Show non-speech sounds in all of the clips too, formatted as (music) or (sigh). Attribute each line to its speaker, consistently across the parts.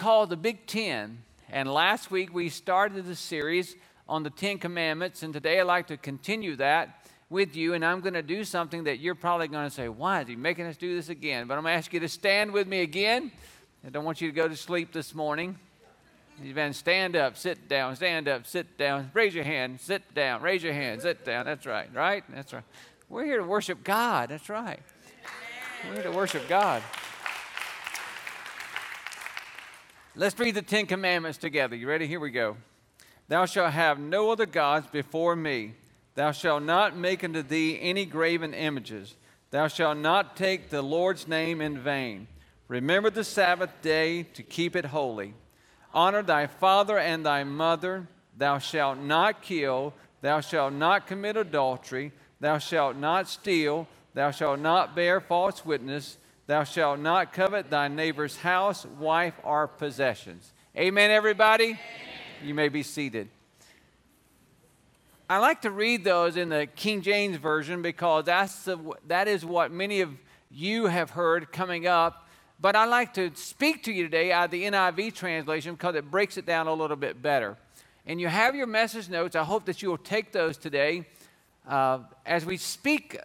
Speaker 1: Called the Big Ten. And last week we started the series on the Ten Commandments. And today I'd like to continue that with you. And I'm going to do something that you're probably going to say, why is he making us do this again? But I'm going to ask you to stand with me again. I don't want you to go to sleep this morning. You've been stand up, sit down, stand up, sit down, raise your hand, sit down, raise your hand, sit down. That's right, right? That's right. We're here to worship God. That's right. We're here to worship God. Let's read the Ten Commandments together. You ready? Here we go. Thou shalt have no other gods before me. Thou shalt not make unto thee any graven images. Thou shalt not take the Lord's name in vain. Remember the Sabbath day to keep it holy. Honor thy father and thy mother. Thou shalt not kill. Thou shalt not commit adultery. Thou shalt not steal. Thou shalt not bear false witness. Thou shalt not covet thy neighbor's house, wife, or possessions. Amen, everybody? Amen. You may be seated. I like to read those in the King James Version because that's the, that is what many of you have heard coming up. But I like to speak to you today out of the NIV translation because it breaks it down a little bit better. And you have your message notes. I hope that you will take those today. Uh, as we speak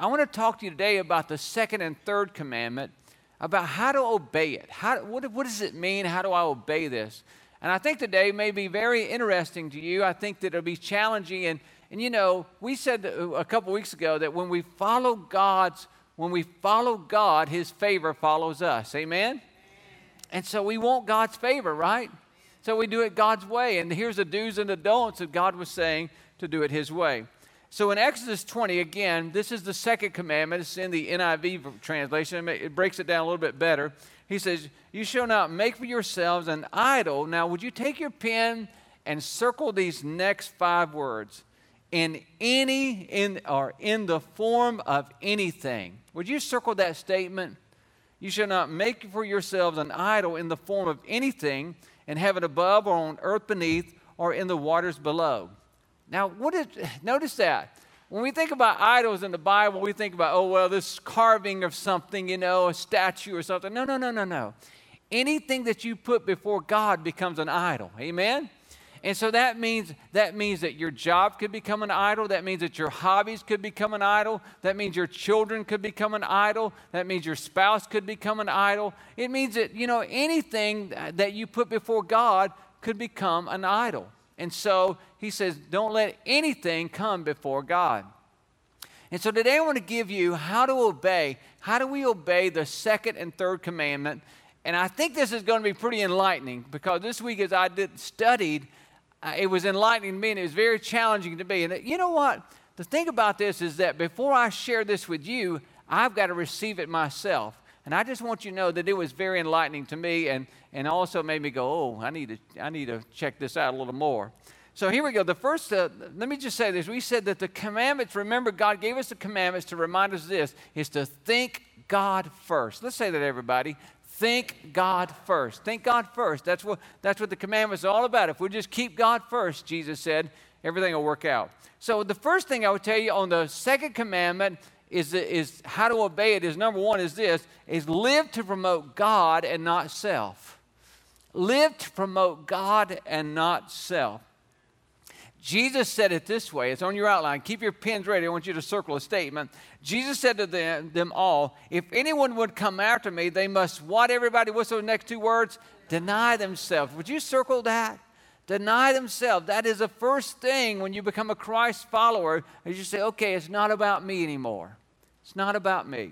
Speaker 1: I want to talk to you today about the second and third commandment, about how to obey it. How, what, what does it mean? How do I obey this? And I think today may be very interesting to you. I think that it'll be challenging. And, and you know, we said uh, a couple weeks ago that when we follow God's, when we follow God, His favor follows us. Amen? And so we want God's favor, right? So we do it God's way. And here's the do's and the don'ts that God was saying to do it His way. So in Exodus 20, again, this is the second commandment. It's in the NIV translation. It breaks it down a little bit better. He says, You shall not make for yourselves an idol. Now, would you take your pen and circle these next five words? In any, in, or in the form of anything. Would you circle that statement? You shall not make for yourselves an idol in the form of anything in heaven above, or on earth beneath, or in the waters below. Now, what is, (sighs) notice that. When we think about idols in the Bible, we think about, oh, well, this carving of something, you know, a statue or something. No, no, no, no, no. Anything that you put before God becomes an idol. Amen? And so that means that means that your job could become an idol. That means that your hobbies could become an idol. That means your children could become an idol. That means your spouse could become an idol. It means that you know anything that you put before God could become an idol. And so he says, don't let anything come before God. And so today I want to give you how to obey. How do we obey the second and third commandment? And I think this is going to be pretty enlightening because this week as I did studied, uh, it was enlightening to me and it was very challenging to me. And you know what? The thing about this is that before I share this with you, I've got to receive it myself. And I just want you to know that it was very enlightening to me and, and also made me go, oh, I need, to, I need to check this out a little more. So here we go. The first, uh, let me just say this. We said that the commandments, remember, God gave us the commandments to remind us this, is to think God first. Let's say that, everybody. Think God first. Think God first. That's what, that's what the commandments are all about. If we just keep God first, Jesus said, everything will work out. So the first thing I would tell you on the second commandment is, is how to obey it is number one is this is live to promote God and not self. Live to promote God and not self. Jesus said it this way. It's on your outline. Keep your pens ready. I want you to circle a statement. Jesus said to them, them all, If anyone would come after me, they must what, everybody? What's those next two words? Deny themselves. Would you circle that? Deny themselves. That is the first thing when you become a Christ follower, is you say, okay, it's not about me anymore. It's not about me.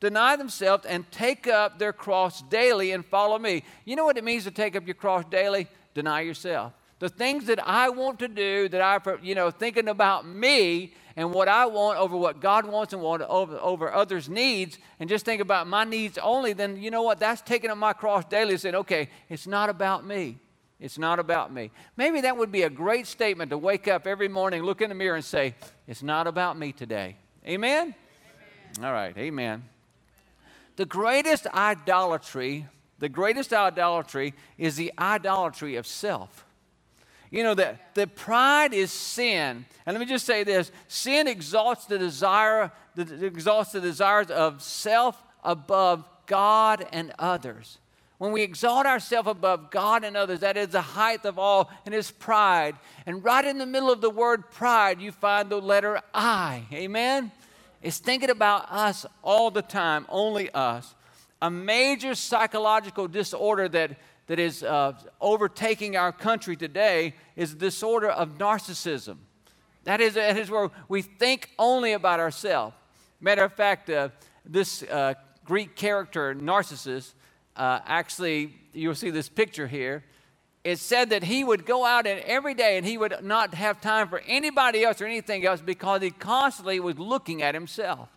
Speaker 1: Deny themselves and take up their cross daily and follow me. You know what it means to take up your cross daily? Deny yourself. The things that I want to do, that I, you know, thinking about me and what I want over what God wants and want over, over others' needs, and just think about my needs only, then you know what? That's taking up my cross daily and saying, okay, it's not about me. It's not about me. Maybe that would be a great statement to wake up every morning, look in the mirror, and say, It's not about me today. Amen? All right, amen. The greatest idolatry, the greatest idolatry is the idolatry of self. You know that the pride is sin. And let me just say this sin exalts the desire, the, exalts the desires of self above God and others. When we exalt ourselves above God and others, that is the height of all, and is pride. And right in the middle of the word pride, you find the letter I. Amen? It's thinking about us all the time, only us. A major psychological disorder that, that is uh, overtaking our country today is the disorder of narcissism. That is, that is where we think only about ourselves. Matter of fact, uh, this uh, Greek character, Narcissus, uh, actually, you'll see this picture here. It said that he would go out and every day and he would not have time for anybody else or anything else because he constantly was looking at himself.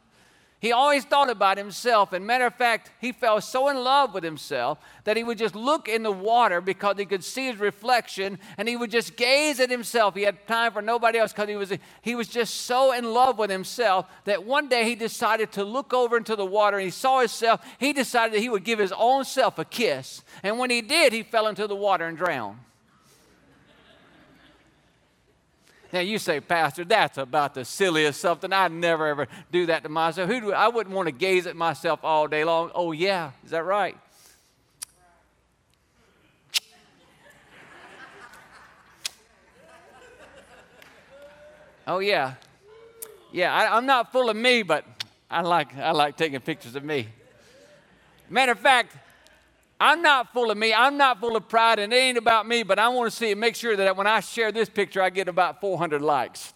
Speaker 1: He always thought about himself. And matter of fact, he fell so in love with himself that he would just look in the water because he could see his reflection and he would just gaze at himself. He had time for nobody else because he was, he was just so in love with himself that one day he decided to look over into the water and he saw himself. He decided that he would give his own self a kiss. And when he did, he fell into the water and drowned. Now you say, Pastor, that's about the silliest something. I'd never ever do that to myself. Who do I wouldn't want to gaze at myself all day long. Oh yeah, is that right? Oh yeah, yeah. I, am not full of me, but I like I like taking pictures of me. Matter of fact, I'm not full of me. I'm not full of pride, and it ain't about me, but I want to see it. Make sure that when I share this picture, I get about 400 likes.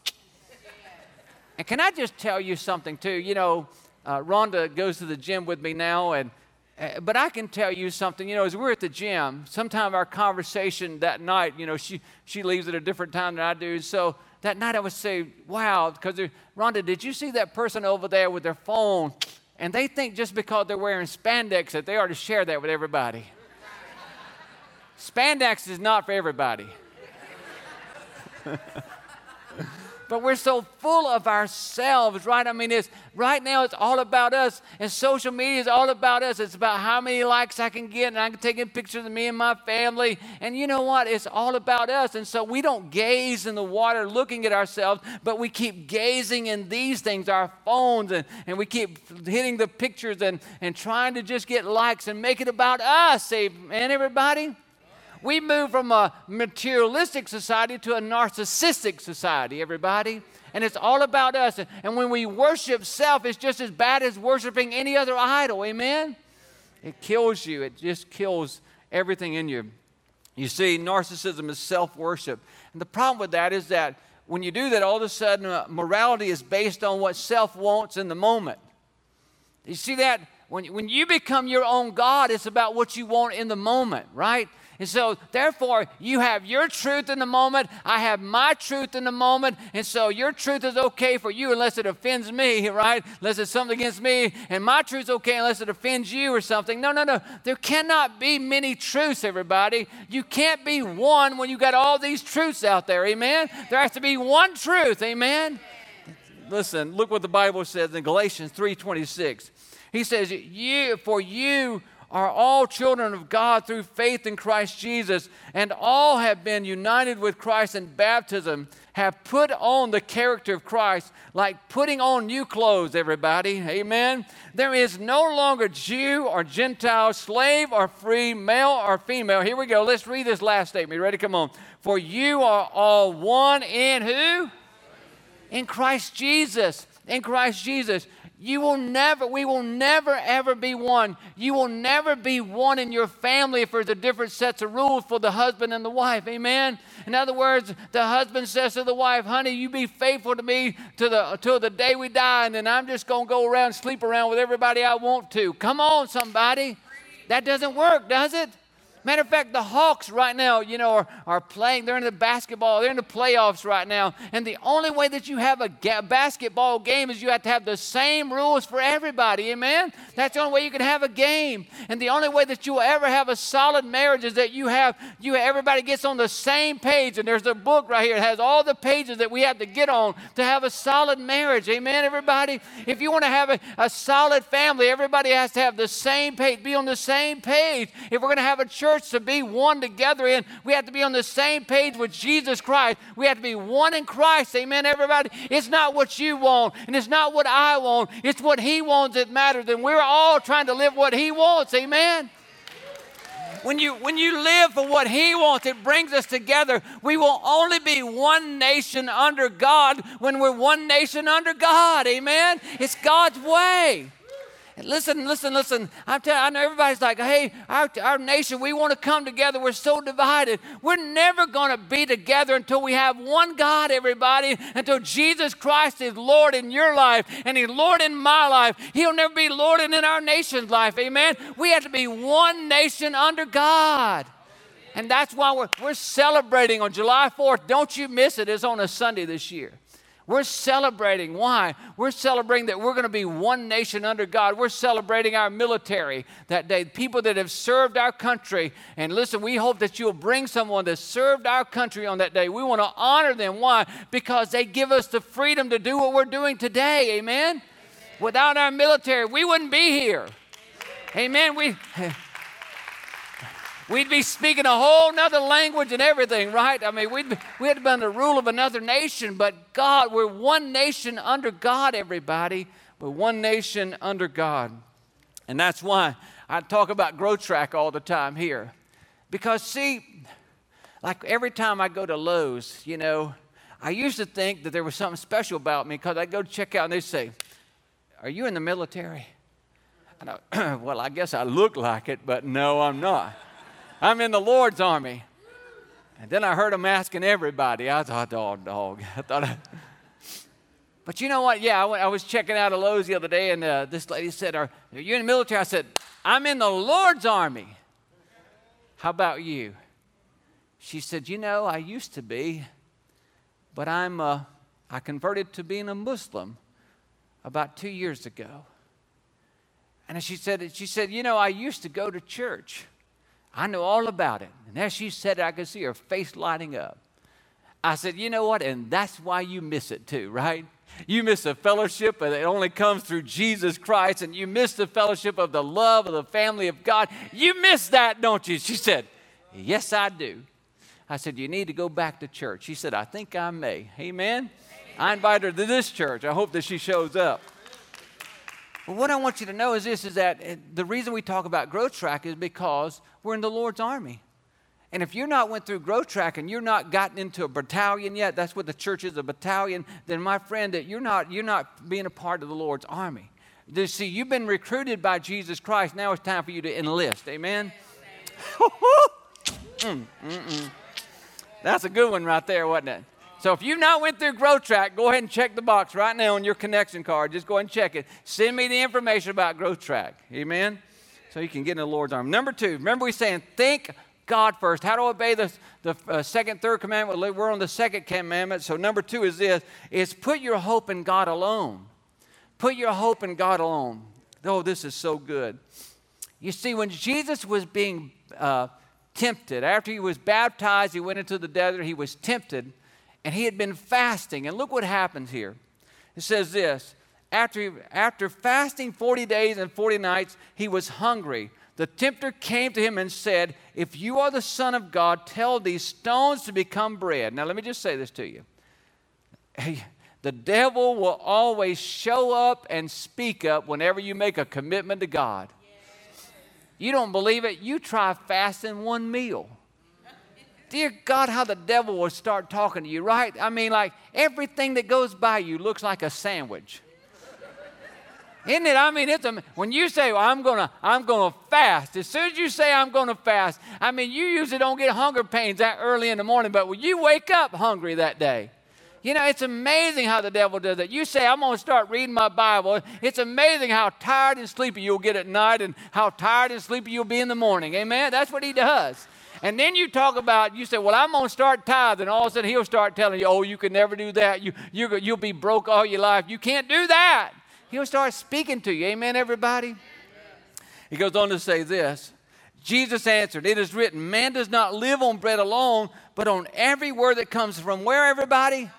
Speaker 1: and can I just tell you something, too? You know, uh, Rhonda goes to the gym with me now, and uh, but I can tell you something. You know, as we're at the gym, sometimes our conversation that night, you know, she she leaves at a different time than I do. So that night I would say, "Wow," because Rhonda, did you see that person over there with their phone? And they think just because they're wearing spandex that they ought to share that with everybody. spandex is not for everybody. (laughs) but we're so full of ourselves, right? I mean, it's right now it's all about us, and social media is all about us. It's about how many likes I can get, and I'm taking pictures of me and my family. And you know what? It's all about us. And so we don't gaze in the water looking at ourselves, but we keep gazing in these things, our phones, and, and we keep hitting the pictures and, and trying to just get likes and make it about us. Amen, everybody? We move from a materialistic society to a narcissistic society, everybody. And it's all about us. And when we worship self, it's just as bad as worshiping any other idol. Amen? It kills you, it just kills everything in you. You see, narcissism is self worship. And the problem with that is that when you do that, all of a sudden, uh, morality is based on what self wants in the moment. You see that? When, when you become your own God, it's about what you want in the moment, right? And so, therefore, you have your truth in the moment. I have my truth in the moment. And so, your truth is okay for you unless it offends me, (laughs) right? Unless it's something against me. And my truth's okay unless it offends you or something. No, no, no. There cannot be many truths, everybody. You can't be one when you got all these truths out there. Amen? There has to be one truth. Amen? Listen, look what the Bible says in Galatians 3:26. He says, "You for you are all children of God through faith in Christ Jesus, and all have been united with Christ in baptism, have put on the character of Christ, like putting on new clothes, everybody. Amen. There is no longer Jew or Gentile, slave or free, male or female. Here we go. Let's read this last statement. Ready? Come on. For you are all one in who? In Christ Jesus. In Christ Jesus. You will never, we will never ever be one. You will never be one in your family if there's a different sets of rules for the husband and the wife. Amen. In other words, the husband says to the wife, honey, you be faithful to me to the, till the day we die, and then I'm just to go around sleep around with everybody I want to. Come on, somebody. That doesn't work, does it? Matter of fact, the Hawks right now, you know, are, are playing. They're in the basketball. They're in the playoffs right now. And the only way that you have a ga- basketball game is you have to have the same rules for everybody. Amen? That's the only way you can have a game. And the only way that you will ever have a solid marriage is that you have you everybody gets on the same page. And there's a book right here. It has all the pages that we have to get on to have a solid marriage. Amen, everybody? If you want to have a, a solid family, everybody has to have the same page, be on the same page. If we're going to have a church church to be one together in, we have to be on the same page with Jesus Christ. We have to be one in Christ. Amen, everybody? It's not what you want, and it's not what I want. It's what He wants that matters. And we're all trying to live what He wants. Amen? when you when you live for what he wants it brings us together we will only be one nation under god when we're one nation under god amen it's god's way Listen, listen, listen. I'm telling I know everybody's like, hey, our, our nation, we want to come together. We're so divided. We're never going to be together until we have one God, everybody, until Jesus Christ is Lord in your life and He's Lord in my life. He'll never be Lord in our nation's life. Amen. We have to be one nation under God. And that's why we're, we're celebrating on July 4th. Don't you miss it. It's on a Sunday this year. We're celebrating. Why? We're celebrating that we're going to be one nation under God. We're celebrating our military that day, people that have served our country. And listen, we hope that you'll bring someone that served our country on that day. We want to honor them. Why? Because they give us the freedom to do what we're doing today. Amen? Amen. Without our military, we wouldn't be here. Amen. We. (laughs) We'd be speaking a whole nother language and everything, right? I mean, we'd, we had been the rule of another nation, but God, we're one nation under God, everybody. We're one nation under God. And that's why I talk about Growth Track all the time here. Because, see, like every time I go to Lowe's, you know, I used to think that there was something special about me because I'd go check out and they say, Are you in the military? I, (clears throat) well, I guess I look like it, but no, I'm not. I'm in the Lord's army. And then I heard him asking everybody. I thought, oh, dog. (laughs) I thought, I... but you know what? Yeah, I, went, I, was checking out a Lowe's the other day, and uh, this lady said, are, are you in the military? I said, I'm in the Lord's army. How about you? She said, You know, I used to be, but I'm, uh, I converted to being a Muslim about two years ago. And she said, she said, You know, I used to go to church. I know all about it. And as she said it, I could see her face lighting up. I said, You know what? And that's why you miss it too, right? You miss the fellowship and it only comes through Jesus Christ, and you miss the fellowship of the love of the family of God. You miss that, don't you? She said, Yes, I do. I said, You need to go back to church. She said, I think I may. Amen. Amen. I invite her to this church. I hope that she shows up. But what I want you to know is this is that eh, the reason we talk about growth track is because we're in the Lord's army. And if you're not went through growth track and you're not gotten into a battalion yet, that's what the church is, a battalion, then my friend, that you're not you're not being a part of the Lord's army. You see, you've been recruited by Jesus Christ. Now it's time for you to enlist. Amen. (laughs) mm, mm, mm. That's a good one right there, wasn't it? So if you've not went through Growth Track, go ahead and check the box right now on your connection card. Just go ahead and check it. Send me the information about Growth Track. Amen? So you can get in the Lord's arm. Number two, remember we saying think God first. How to obey the, the uh, second, third commandment. We're on the second commandment. So number two is this, is put your hope in God alone. Put your hope in God alone. Oh, this is so good. You see, when Jesus was being uh, tempted, after he was baptized, he went into the desert, he was tempted and he had been fasting. And look what happens here. It says this after, after fasting 40 days and 40 nights, he was hungry. The tempter came to him and said, If you are the Son of God, tell these stones to become bread. Now, let me just say this to you. The devil will always show up and speak up whenever you make a commitment to God. You don't believe it? You try fasting one meal. Dear God, how the devil will start talking to you, right? I mean, like everything that goes by you looks like a sandwich. Isn't it? I mean, it's a, when you say, well, I'm gonna, I'm gonna fast. As soon as you say I'm gonna fast, I mean, you usually don't get hunger pains that early in the morning, but when you wake up hungry that day, You know, it's amazing how the devil does it. You say, I'm going to start reading my Bible. It's amazing how tired and sleepy you'll get at night and how tired and sleepy you'll be in the morning. Amen? That's what he does. And then you talk about, you say, well, I'm going to start tithing. All of a sudden, he'll start telling you, oh, you can never do that. You, you, you'll be broke all your life. You can't do that. He'll start speaking to you. Amen, everybody? He goes on to say this Jesus answered, It is written, man does not live on bread alone, but on every word that comes from where, everybody?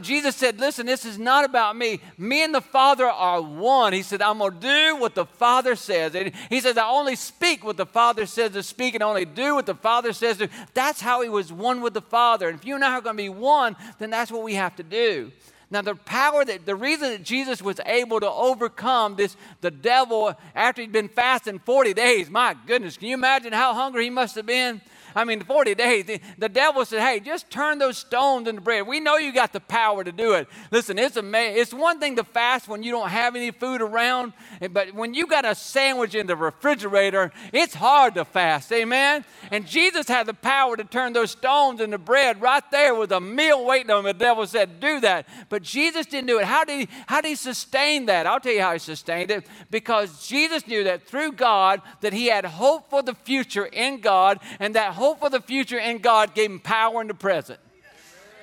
Speaker 1: Jesus said, Listen, this is not about me. Me and the Father are one. He said, I'm going to do what the Father says. And he says, I only speak what the Father says to speak and only do what the Father says to. That's how he was one with the Father. And if you and I are going to be one, then that's what we have to do. Now, the power that the reason that Jesus was able to overcome this, the devil after he'd been fasting 40 days, my goodness, can you imagine how hungry he must have been? I mean, 40 days. The, the, devil said, hey, just turn those stones into bread. We know you got the power to do it. Listen, it's amazing. It's one thing to fast when you don't have any food around, but when you got a sandwich in the refrigerator, it's hard to fast. Amen? And Jesus had the power to turn those stones into bread right there with a meal waiting on him. The devil said, do that. But Jesus didn't do it. How did he, how did he sustain that? I'll tell you how he sustained it. Because Jesus knew that through God, that he had hope for the future in God, and that hope for the future in God gave him power in the present.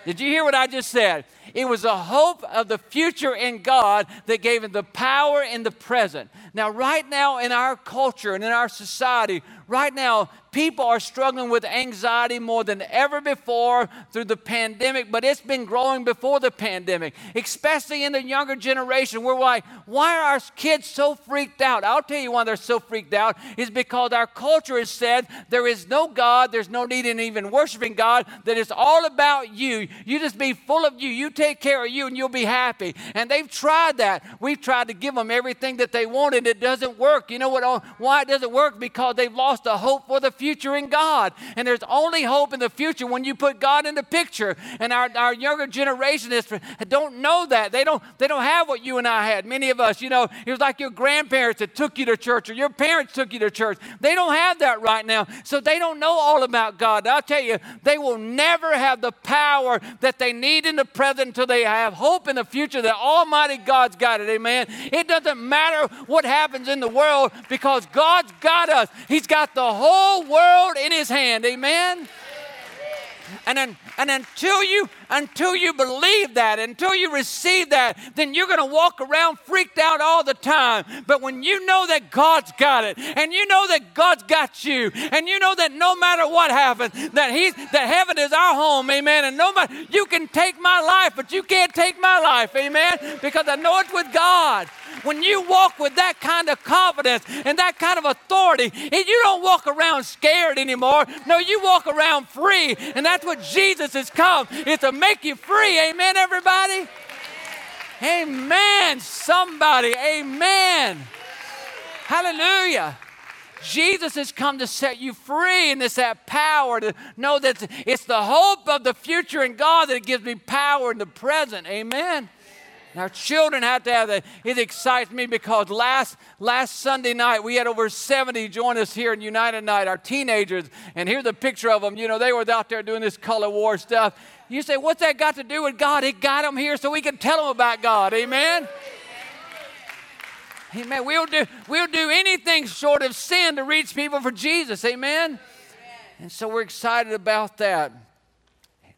Speaker 1: Did you hear what I just said? It was a hope of the future in God that gave him the power in the present. Now, right now in our culture and in our society, right now, people are struggling with anxiety more than ever before through the pandemic, but it's been growing before the pandemic, especially in the younger generation. We're like, why are our kids so freaked out? I'll tell you why they're so freaked out is because our culture has said there is no God, there's no need in even worshiping God, that it's all about you. You just be full of you. You take care of you and you'll be happy. And they've tried that. We've tried to give them everything that they wanted. It doesn't work. You know what? Oh, why it doesn't work? Because they've lost the hope for the future in God. And there's only hope in the future when you put God in the picture. And our, our younger generation is, don't know that. They don't, they don't have what you and I had. Many of us, you know, it was like your grandparents that took you to church or your parents took you to church. They don't have that right now. So they don't know all about God. I'll tell you, they will never have the power that they need in the present until they have hope in the future that Almighty God's got it. Amen. It doesn't matter what happens in the world because God's got us. He's got the whole world in his hand. Amen. And, then, and until you until you believe that, until you receive that, then you're going to walk around freaked out all the time. But when you know that God's got it, and you know that God's got you, and you know that no matter what happens, that He's that heaven is our home, amen. And no matter you can take my life, but you can't take my life, amen, because I know it's with God. When you walk with that kind of confidence and that kind of authority, you don't walk around scared anymore. No, you walk around free, and that's what Jesus has come. It's a make you free. Amen, everybody? Amen. Somebody, amen. Hallelujah. Jesus has come to set you free, and it's that power to know that it's the hope of the future in God that gives me power in the present. Amen. our children have to have that. It excites me because last last Sunday night we had over 70 join us here in United Night, our teenagers, and here's a picture of them. You know, they were out there doing this color war stuff. You say, what's that got to do with God? He got them here so we can tell them about God. Amen? Amen. We'll do, we'll do anything short of sin to reach people for Jesus. Amen? And so we're excited about that.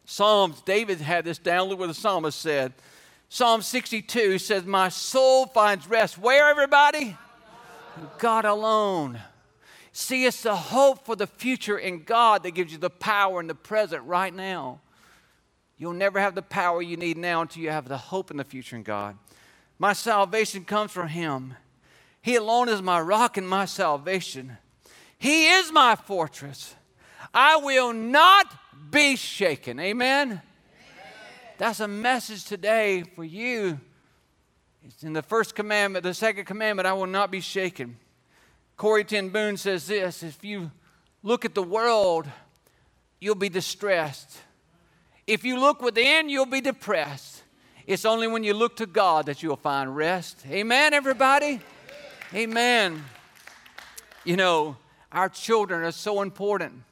Speaker 1: Psalms, David had this down. Look what the psalmist said. Psalm 62 says, My soul finds rest. Where, everybody? God alone. See, it's the hope for the future in God that gives you the power in the present right now. You'll never have the power you need now until you have the hope in the future in God. My salvation comes from Him. He alone is my rock and my salvation. He is my fortress. I will not be shaken. Amen? Amen? That's a message today for you. It's in the first commandment, the second commandment, I will not be shaken. Corrie ten Boom says this if you look at the world, you'll be distressed. If you look within, you'll be depressed. It's only when you look to God that you'll find rest. Amen, everybody? Amen. You know, our children are so important.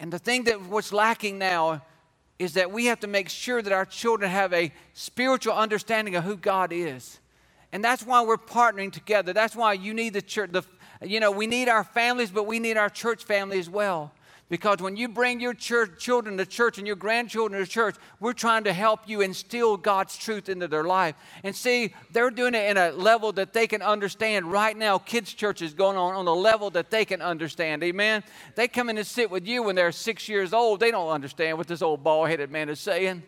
Speaker 1: And the thing that what's lacking now, is that we have to make sure that our children have a spiritual understanding of who God is. And that's why we're partnering together. That's why you need the church. The, you know, we need our families, but we need our church family as well. Because when you bring your church, children to church and your grandchildren to church, we're trying to help you instill God's truth into their life. And see, they're doing it in a level that they can understand. Right now, kids' church is going on on a level that they can understand. Amen? They come in and sit with you when they're six years old. They don't understand what this old bald headed man is saying.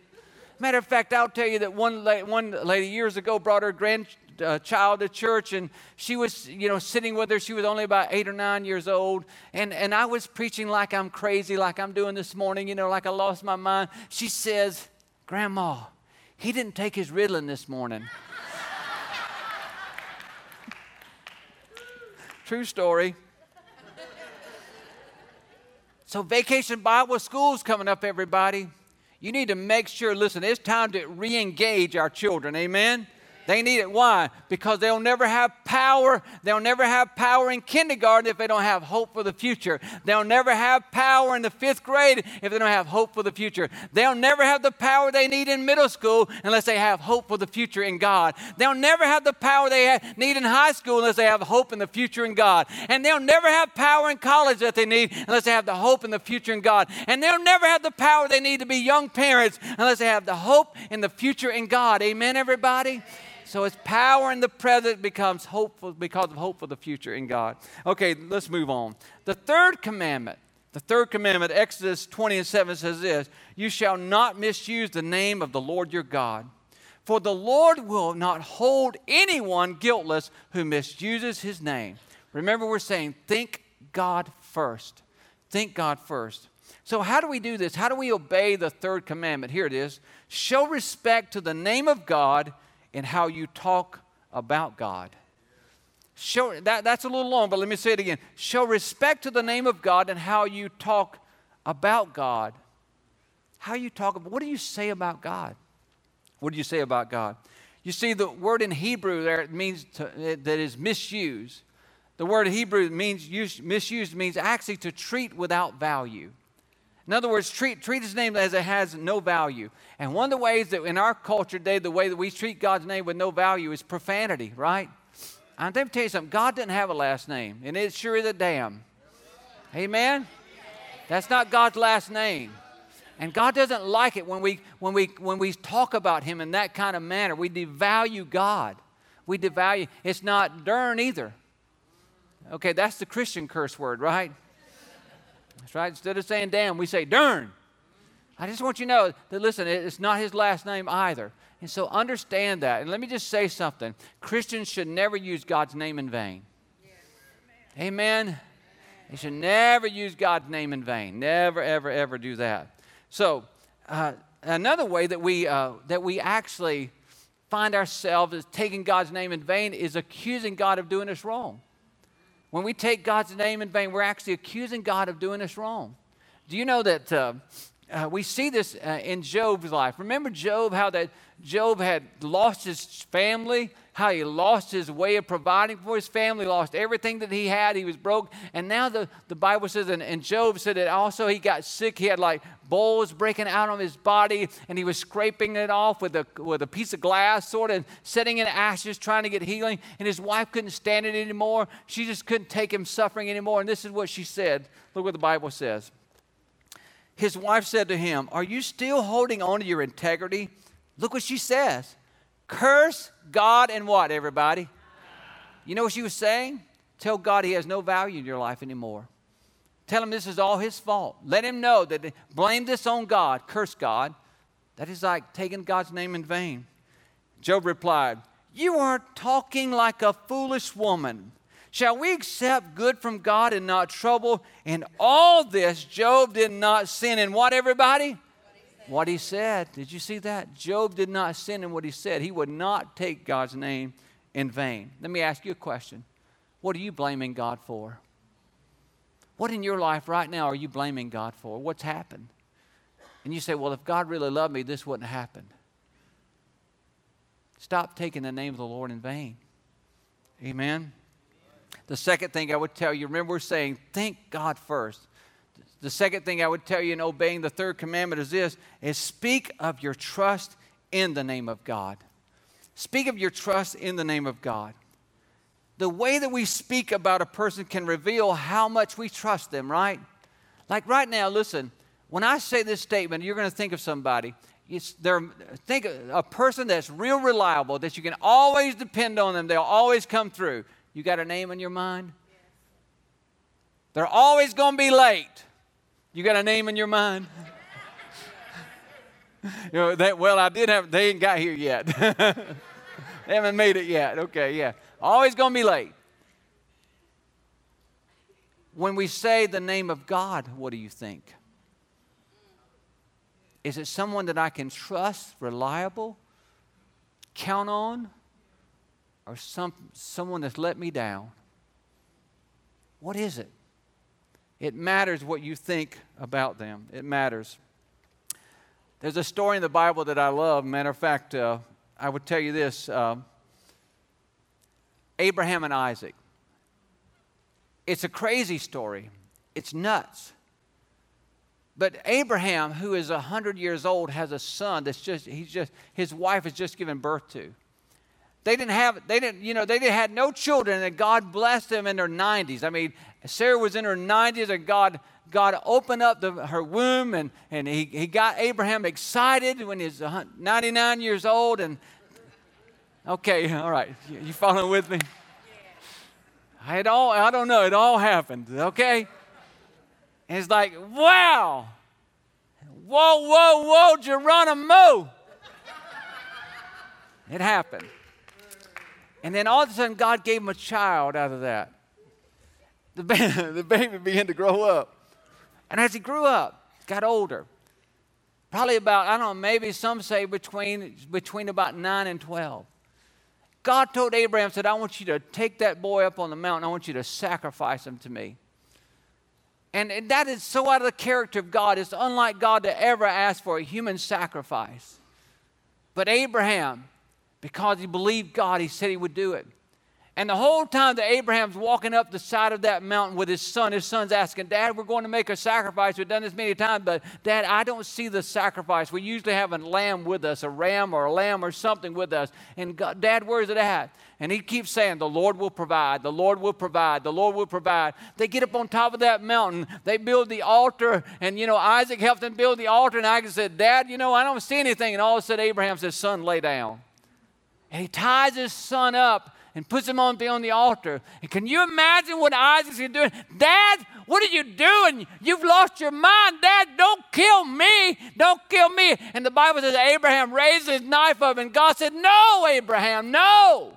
Speaker 1: Matter of fact, I'll tell you that one, la- one lady years ago brought her grandchildren uh, child at church, and she was, you know, sitting with her. She was only about eight or nine years old, and and I was preaching like I'm crazy, like I'm doing this morning, you know, like I lost my mind. She says, "Grandma, he didn't take his Ritalin this morning." (laughs) True story. So, Vacation Bible School's coming up, everybody. You need to make sure, listen, it's time to re engage our children. Amen? They need it. Why? Because they'll never have power. They'll never have power in kindergarten if they don't have hope for the future. They'll never have power in the fifth grade if they don't have hope for the future. They'll never have the power they need in middle school unless they have hope for the future in God. They'll never have the power they need in high school unless they have hope in the future in God. And they'll never have power in college that they need unless they have the hope in the future in God. And they'll never have the power they need to be young parents unless they have the hope in the future in God. Amen, everybody? So its power in the present becomes hopeful because of hope for the future in God. Okay, let's move on. The third commandment, the third commandment, Exodus 20 and 7 says this You shall not misuse the name of the Lord your God. For the Lord will not hold anyone guiltless who misuses his name. Remember, we're saying, think God first. Think God first. So, how do we do this? How do we obey the third commandment? Here it is show respect to the name of God in how you talk about God. Show, that, that's a little long, but let me say it again. Show respect to the name of God and how you talk about God. How you talk about, what do you say about God? What do you say about God? You see, the word in Hebrew there it means to, that is misused. The word Hebrew means use, misused means actually to treat without value. In other words, treat, treat his name as it has no value. And one of the ways that in our culture today, the way that we treat God's name with no value is profanity, right? I'm going to tell you something. God didn't have a last name, and it sure is a damn. Amen? That's not God's last name. And God doesn't like it when we, when, we, when we talk about Him in that kind of manner. We devalue God. We devalue. It's not darn either. Okay, that's the Christian curse word, right? That's right. Instead of saying damn, we say darn. I just want you to know that, listen, it's not his last name either. And so understand that. And let me just say something Christians should never use God's name in vain. Amen. Amen. They should never use God's name in vain. Never, ever, ever do that. So, uh, another way that we, uh, that we actually find ourselves as taking God's name in vain is accusing God of doing us wrong. When we take God's name in vain, we're actually accusing God of doing us wrong. Do you know that uh, uh, we see this uh, in Job's life? Remember Job, how that Job had lost his family, how he lost his way of providing for his family, lost everything that he had. He was broke. And now the, the Bible says, and, and Job said that also he got sick. He had like boils breaking out on his body, and he was scraping it off with a, with a piece of glass, sort of setting in ashes, trying to get healing. And his wife couldn't stand it anymore. She just couldn't take him suffering anymore. And this is what she said. Look what the Bible says. His wife said to him, Are you still holding on to your integrity? Look what she says. Curse God and what, everybody? You know what she was saying? Tell God he has no value in your life anymore. Tell him this is all his fault. Let him know that blame this on God, curse God. That is like taking God's name in vain. Job replied, You are talking like a foolish woman. Shall we accept good from God and not trouble? In all this, Job did not sin in what, everybody? What he said. Did you see that? Job did not sin in what he said. He would not take God's name in vain. Let me ask you a question What are you blaming God for? What in your life right now are you blaming God for? What's happened? And you say, Well, if God really loved me, this wouldn't have happened. Stop taking the name of the Lord in vain. Amen. The second thing I would tell you remember, we're saying, Thank God first. The second thing I would tell you in obeying the third commandment is this is speak of your trust in the name of God. Speak of your trust in the name of God. The way that we speak about a person can reveal how much we trust them, right? Like right now, listen, when I say this statement, you're going to think of somebody. It's, think of a person that's real reliable, that you can always depend on them. They'll always come through. You got a name in your mind? They're always going to be late. You got a name in your mind? (laughs) you know, that, well, I did have, they ain't got here yet. (laughs) they haven't made it yet. Okay, yeah. Always going to be late. When we say the name of God, what do you think? Is it someone that I can trust, reliable, count on, or some, someone that's let me down? What is it? It matters what you think about them. It matters. There's a story in the Bible that I love. Matter of fact, uh, I would tell you this uh, Abraham and Isaac. It's a crazy story, it's nuts. But Abraham, who is 100 years old, has a son that's just, he's just, his wife has just given birth to. They didn't have, they didn't, you know, they didn't, had no children, and God blessed them in their 90s. I mean, Sarah was in her 90s, and God, God opened up the, her womb, and, and he, he got Abraham excited when he's 99 years old. And okay, (laughs) all right, you, you following with me? It all, I don't know, it all happened, okay? And it's like, wow, whoa, whoa, whoa, Geronimo. it happened. And then all of a sudden, God gave him a child out of that. The, ba- (laughs) the baby began to grow up. And as he grew up, got older, probably about, I don't know, maybe some say between, between about 9 and 12. God told Abraham, said, I want you to take that boy up on the mountain. I want you to sacrifice him to me. And, and that is so out of the character of God. It's unlike God to ever ask for a human sacrifice. But Abraham, because he believed God, he said he would do it. And the whole time that Abraham's walking up the side of that mountain with his son, his son's asking, Dad, we're going to make a sacrifice. We've done this many times, but Dad, I don't see the sacrifice. We usually have a lamb with us, a ram or a lamb or something with us. And God, Dad, where's it at? And he keeps saying, The Lord will provide, the Lord will provide, the Lord will provide. They get up on top of that mountain, they build the altar, and you know, Isaac helped them build the altar, and Isaac said, Dad, you know, I don't see anything. And all of a sudden, Abraham says, Son, lay down. And he ties his son up and puts him on, the, on the altar. And can you imagine what Isaac's doing? Dad, what are you doing? You've lost your mind. Dad, don't kill me. Don't kill me. And the Bible says Abraham raised his knife up, and God said, No, Abraham, no.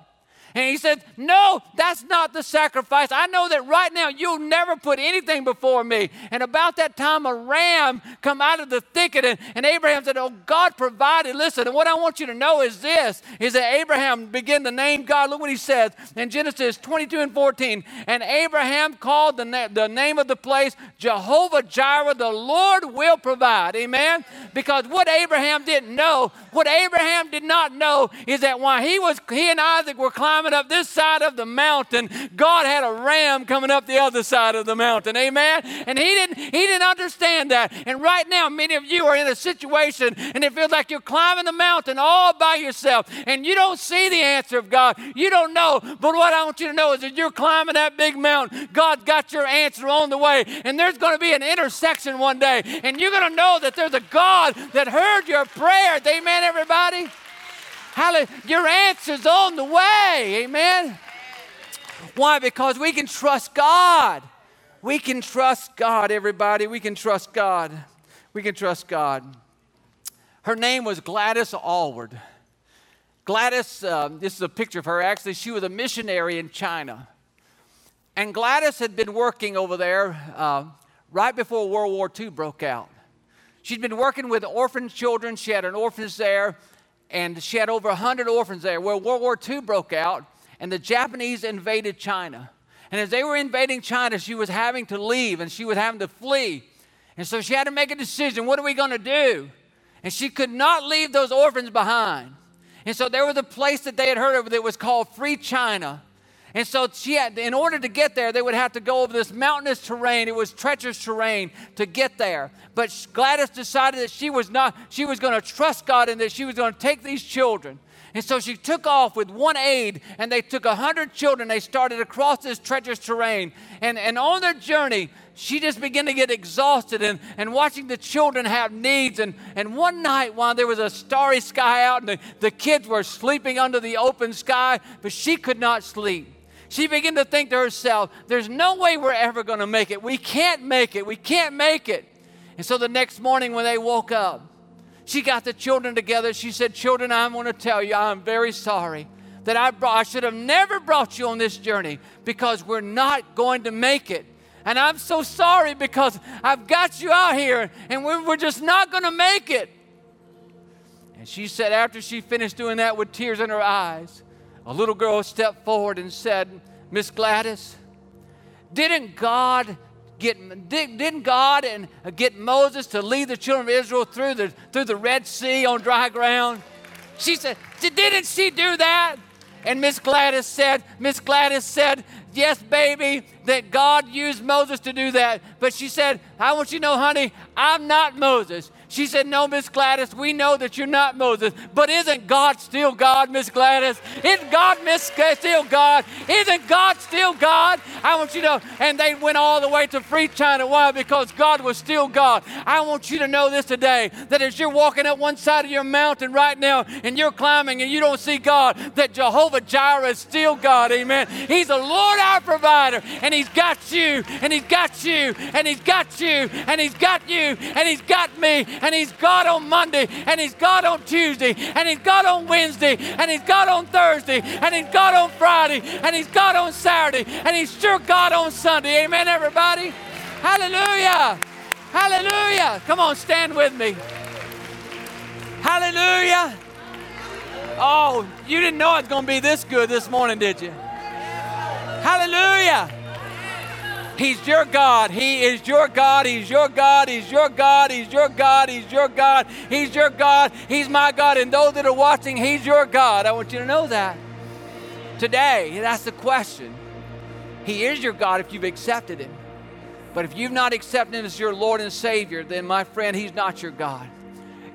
Speaker 1: And he said, No, that's not the sacrifice. I know that right now you'll never put anything before me. And about that time, a ram come out of the thicket, and, and Abraham said, Oh, God provided. Listen, and what I want you to know is this is that Abraham began to name God. Look what he says in Genesis 22 and 14. And Abraham called the, na- the name of the place Jehovah Jireh, the Lord will provide. Amen. Because what Abraham didn't know, what Abraham did not know is that while he was he and Isaac were climbing up this side of the mountain, God had a ram coming up the other side of the mountain. Amen. And he didn't he didn't understand that. And right now, many of you are in a situation and it feels like you're climbing the mountain all by yourself and you don't see the answer of God. You don't know. But what I want you to know is that you're climbing that big mountain. God's got your answer on the way. And there's going to be an intersection one day. And you're going to know that there's a God that heard your prayers. Amen, everybody? Hallelujah. Your answer's on the way. Amen. Why? Because we can trust God. We can trust God, everybody. We can trust God. We can trust God. Her name was Gladys Aylward. Gladys, uh, this is a picture of her actually. She was a missionary in China. And Gladys had been working over there uh, right before World War II broke out. She'd been working with orphan children. She had an orphanage there and she had over 100 orphans there. Well, World War II broke out, and the Japanese invaded China. And as they were invading China, she was having to leave and she was having to flee. And so she had to make a decision what are we going to do? And she could not leave those orphans behind. And so there was a place that they had heard of that was called Free China. And so she had, in order to get there, they would have to go over this mountainous terrain. It was treacherous terrain to get there. But Gladys decided that she was not, she was going to trust God and that she was going to take these children. And so she took off with one aide, and they took a hundred children. They started across this treacherous terrain. And, and on their journey, she just began to get exhausted and, and watching the children have needs. And, and one night, while there was a starry sky out and the, the kids were sleeping under the open sky, but she could not sleep she began to think to herself, there's no way we're ever going to make it. We can't make it. We can't make it. And so the next morning when they woke up, she got the children together. She said, Children, I want to tell you, I'm very sorry that I, brought, I should have never brought you on this journey because we're not going to make it. And I'm so sorry because I've got you out here and we're, we're just not going to make it. And she said, after she finished doing that with tears in her eyes, a little girl stepped forward and said, Miss Gladys, didn't God get didn't God and get Moses to lead the children of Israel through the through the Red Sea on dry ground? She said, didn't she do that? And Miss Gladys said, Miss Gladys said, yes, baby, that God used Moses to do that. But she said, I want you to know, honey, I'm not Moses. She said, No, Miss Gladys, we know that you're not Moses, but isn't God still God, Miss Gladys? Isn't God Miss still God? Isn't God still God? I want you to know. And they went all the way to free China. Why? Because God was still God. I want you to know this today that as you're walking up one side of your mountain right now and you're climbing and you don't see God, that Jehovah Jireh is still God. Amen. He's the Lord our provider, and He's got you, and He's got you, and He's got you, and He's got you, and He's got me, and He's God on Monday, and He's God on Tuesday, and He's God on Wednesday, and He's God on Thursday, and He's God on Friday, and He's God on Saturday, and He's sure God on Sunday. Amen, everybody? Hallelujah! Hallelujah! Come on, stand with me. Hallelujah! Oh, you didn't know it was going to be this good this morning, did you? Hallelujah! He's your God. He is your God. He's your God. He's your God. He's your God. He's your God. He's your God. He's my God. And those that are watching, He's your God. I want you to know that. Today, that's the question. He is your God if you've accepted Him. But if you've not accepted Him as your Lord and Savior, then, my friend, He's not your God.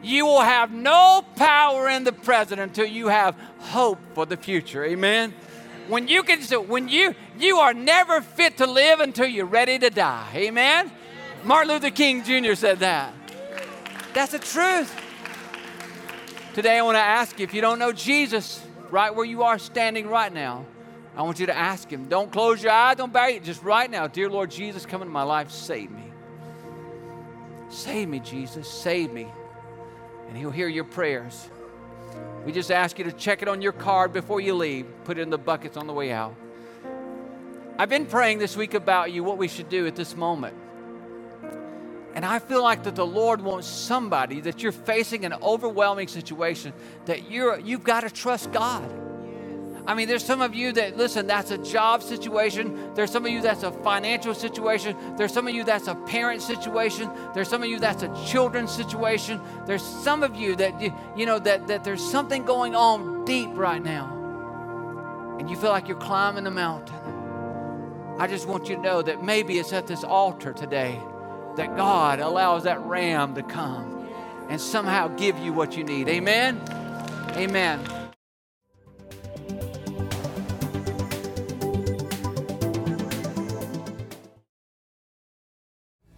Speaker 1: You will have no power in the present until you have hope for the future. Amen when you can when you you are never fit to live until you're ready to die. Amen? Martin luther king jr said that. That's the truth. Today i want to ask you if you don't know jesus right where you are standing right now i want you to ask him. Don't close your eyes don't bury it just right now. Dear lord jesus come into my life save me. Save me jesus save me. And he'll hear your prayers we just ask you to check it on your card before you leave, put it in the buckets on the way out. I've been praying this week about you, what we should do at this moment. And I feel like that the Lord wants somebody that you're facing an overwhelming situation that you're you've got to trust God. I mean, there's some of you that, listen, that's a job situation. There's some of you that's a financial situation. There's some of you that's a parent situation. There's some of you that's a children's situation. There's some of you that, you, you know, that, that there's something going on deep right now. And you feel like you're climbing a mountain. I just want you to know that maybe it's at this altar today that God allows that ram to come and somehow give you what you need. Amen? Amen.